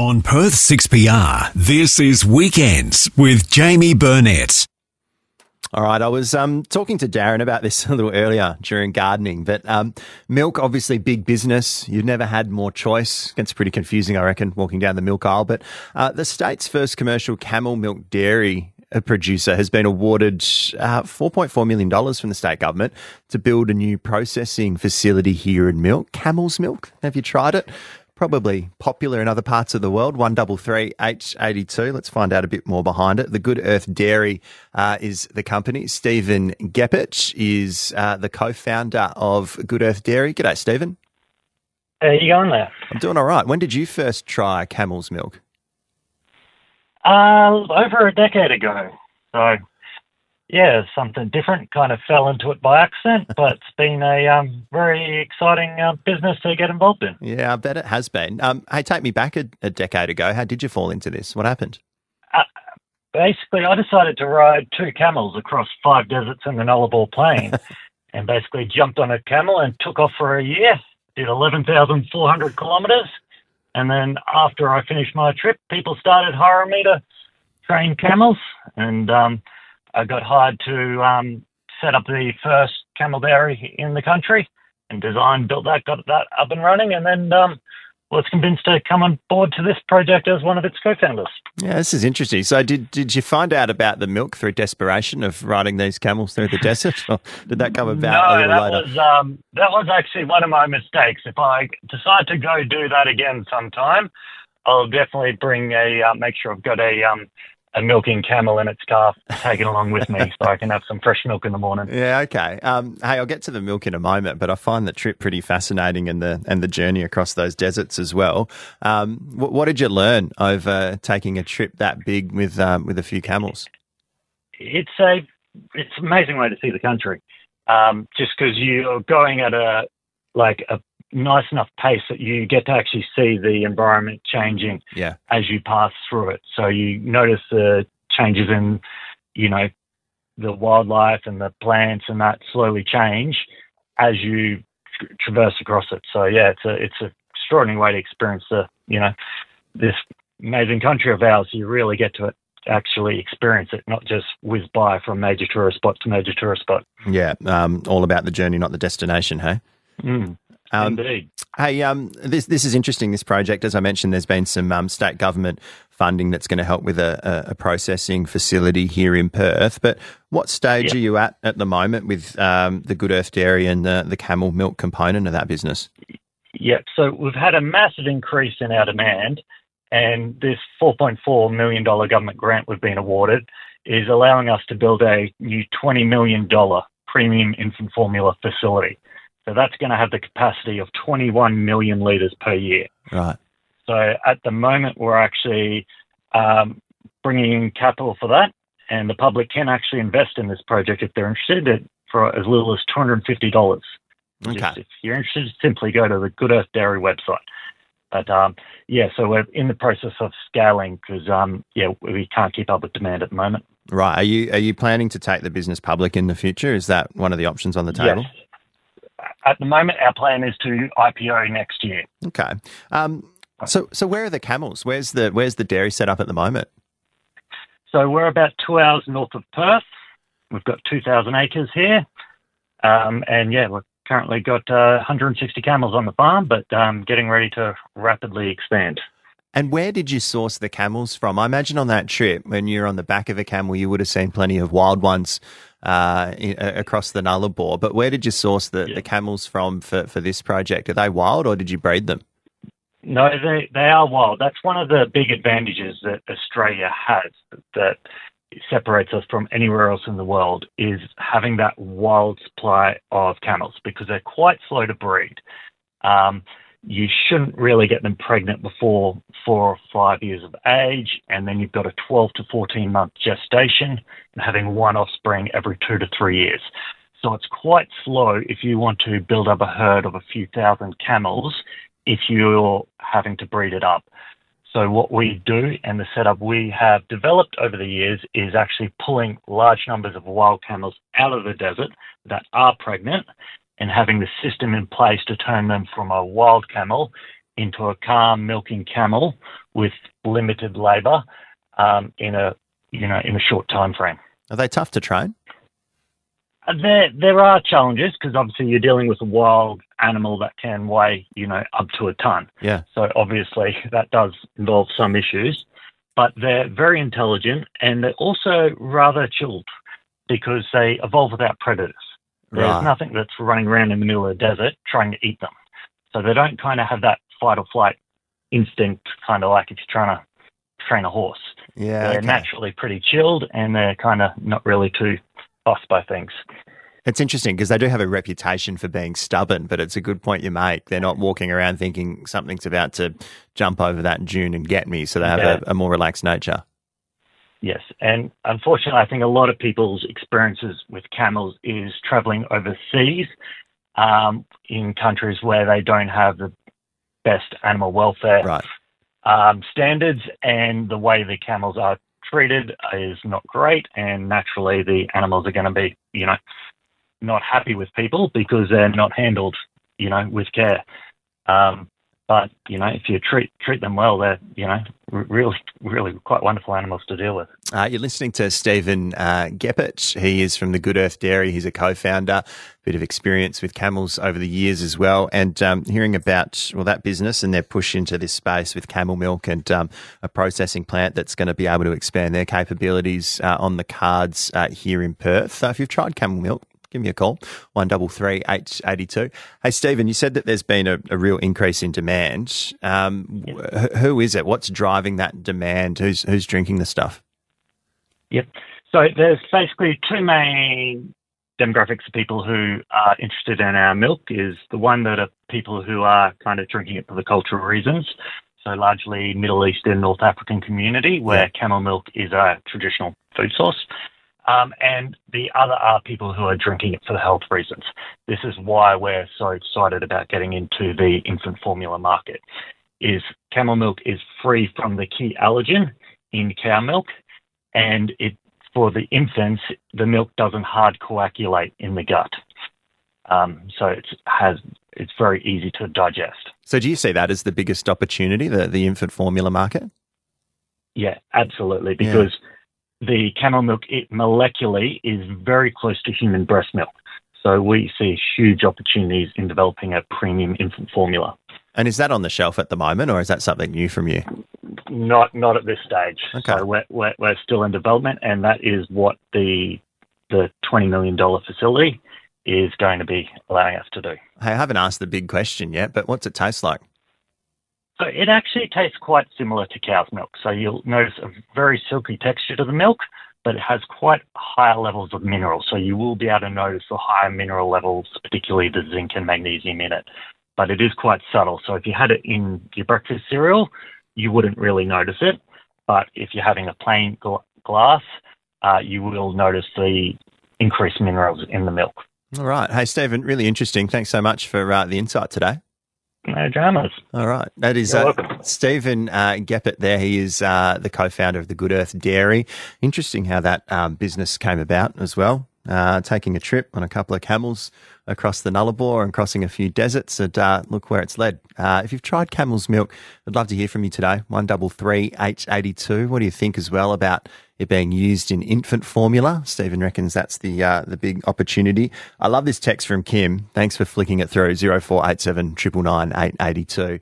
On Perth 6PR, this is Weekends with Jamie Burnett. All right, I was um, talking to Darren about this a little earlier during gardening, but um, milk, obviously big business. You've never had more choice. It's pretty confusing, I reckon, walking down the milk aisle. But uh, the state's first commercial camel milk dairy uh, producer has been awarded uh, $4.4 million from the state government to build a new processing facility here in milk, camel's milk. Have you tried it? Probably popular in other parts of the world. One double three H eighty two. Let's find out a bit more behind it. The Good Earth Dairy uh, is the company. Stephen Geppert is uh, the co-founder of Good Earth Dairy. G'day, Stephen. How are you going there? I'm doing all right. When did you first try camel's milk? Uh, over a decade ago. So yeah, something different. Kind of fell into it by accident, but it's been a um, very exciting uh, business to get involved in. Yeah, I bet it has been. Um, hey, take me back a, a, decade ago. How did you fall into this? What happened? Uh, basically, I decided to ride two camels across five deserts in the Nullarbor Plain, and basically jumped on a camel and took off for a year. Did eleven thousand four hundred kilometres, and then after I finished my trip, people started hiring me to train camels, and um, I got hired to um, set up the first camel dairy in the country and design, built that, got that up and running, and then um, was convinced to come on board to this project as one of its co-founders. Yeah, this is interesting. So, did did you find out about the milk through desperation of riding these camels through the desert, or did that come about no, a little that later? Was, um, that was actually one of my mistakes. If I decide to go do that again sometime, I'll definitely bring a uh, make sure I've got a um, a milking camel in its calf taken along with me so I can have some fresh milk in the morning. Yeah, okay. Um, hey, I'll get to the milk in a moment, but I find the trip pretty fascinating and the and the journey across those deserts as well. Um, what, what, did you learn over taking a trip that big with um, with a few camels? It's a it's an amazing way to see the country. Um, just because you're going at a like a nice enough pace that you get to actually see the environment changing yeah. as you pass through it. So you notice the changes in, you know, the wildlife and the plants and that slowly change as you tra- traverse across it. So yeah, it's a it's an extraordinary way to experience the you know this amazing country of ours. You really get to it actually experience it, not just whiz by from major tourist spot to major tourist spot. Yeah, um, all about the journey, not the destination. Hey. Mm. Um, Indeed. Hey, um, this this is interesting. This project, as I mentioned, there's been some um, state government funding that's going to help with a, a, processing facility here in Perth. But what stage are you at at the moment with um, the Good Earth Dairy and the, the camel milk component of that business? Yep. So we've had a massive increase in our demand, and this 4.4 million dollar government grant we've been awarded is allowing us to build a new 20 million dollar premium infant formula facility. So that's going to have the capacity of 21 million litres per year. Right. So at the moment, we're actually um, bringing in capital for that, and the public can actually invest in this project if they're interested for as little as $250. Okay. Just, if you're interested, simply go to the Good Earth Dairy website. But um, yeah, so we're in the process of scaling because um, yeah, we can't keep up with demand at the moment. Right. Are you are you planning to take the business public in the future? Is that one of the options on the table? Yes at the moment, our plan is to IPO next year. Okay. Um, so, so where are the camels? Where's the where's the dairy set up at the moment? So we're about two hours north of Perth. We've got 2,000 acres here, um, and yeah, we've currently got uh, 160 camels on the farm, but um, getting ready to rapidly expand. And where did you source the camels from? I imagine on that trip, when you're on the back of a camel, you would have seen plenty of wild ones uh, in, across the Nullarbor. But where did you source the, yeah. the camels from for, for this project? Are they wild or did you breed them? No, they, they are wild. That's one of the big advantages that Australia has that separates us from anywhere else in the world is having that wild supply of camels because they're quite slow to breed. Um, you shouldn't really get them pregnant before four or five years of age, and then you've got a 12 to 14 month gestation and having one offspring every two to three years. So it's quite slow if you want to build up a herd of a few thousand camels if you're having to breed it up. So what we do and the setup we have developed over the years is actually pulling large numbers of wild camels out of the desert that are pregnant and having the system in place to turn them from a wild camel into a calm milking camel with limited labour um, in a you know in a short time frame. Are they tough to train? Uh, there, there are challenges because obviously you're dealing with a wild animal that can weigh, you know, up to a ton. Yeah. So obviously that does involve some issues, but they're very intelligent and they're also rather chilled because they evolve without predators. There's Right. nothing that's running around in the middle of the desert trying to eat them. So they don't kind of have that fight or flight instinct, kind of like if you're trying to train a horse. Yeah. they're okay. naturally pretty chilled and they're kind of not really too fussed by things. It's interesting because they do have a reputation for being stubborn, but it's a good point you make. They're not walking around thinking something's about to jump over that dune and get me, so they have Yeah. a, a more relaxed nature. Yes, and unfortunately, I think a lot of people's experiences with camels is traveling overseas um, in countries where they don't have the best animal welfare Right. um, standards, and the way the camels are treated is not great, and naturally, the animals are going to be, you know, not happy with people because they're not handled, you know, with care. Um, but you know, if you treat treat them well, they're you know really really quite wonderful animals to deal with. Uh, you're listening to Stephen uh. He is from the Good Earth Dairy. He's a co-founder, bit of experience with camels over the years as well, and um, hearing about well that business and their push into this space with camel milk and um, a processing plant that's going to be able to expand their capabilities uh, on the cards uh, here in Perth. Uh, if you've tried camel milk. Give me a call, one double three eight eighty two. Hey Stephen, you said that there's been a, a real increase in demand. Um, wh- Who is it? What's driving that demand? Who's who's drinking the stuff? Yep. So there's basically two main demographics of people who are interested in our milk. Is the one that are people who are kind of drinking it for the cultural reasons. So largely Middle Eastern, North African community where camel milk is a traditional food source. Um, and the other are people who are drinking it for the health reasons. This is why we're so excited about getting into the infant formula market. Is camel milk is free from the key allergen in cow milk, and it for the infants the milk doesn't hard coagulate in the gut, um, so it has it's very easy to digest. So do you see that as the biggest opportunity, the, the infant formula market? Yeah, absolutely, because the camel milk it molecularly is very close to human breast milk. So we see huge opportunities in developing a premium infant formula. And is that on the shelf at the moment, or is that something new from you? Not not at this stage. Okay. So we're, we're, we're still in development, and that is what the the twenty million dollar facility is going to be allowing us to do. Hey, I haven't asked the big question yet, but what's it taste like? So it actually tastes quite similar to cow's milk. So you'll notice a very silky texture to the milk, but it has quite higher levels of minerals. So you will be able to notice the higher mineral levels, particularly the zinc and magnesium in it. But it is quite subtle. So if you had it in your breakfast cereal, you wouldn't really notice it. But if you're having a plain gl- glass, uh, you will notice the increased minerals in the milk. All right. Hey, Stephen, really interesting. Thanks so much for uh, the insight today. No dramas. All right. That is uh. Stephen uh, Geppert there. He is uh, the co founder of the Good Earth Dairy. Interesting how that um, business came about as well. Uh, taking a trip on a couple of camels across the Nullarbor and crossing a few deserts, and uh, look where it's led. Uh, if you've tried camel's milk, I'd love to hear from you today. One double three H eighty two. What do you think as well about it being used in infant formula? Stephen reckons that's the uh, the big opportunity. I love this text from Kim. Thanks for flicking it through zero four eight seven triple nine eight eighty two.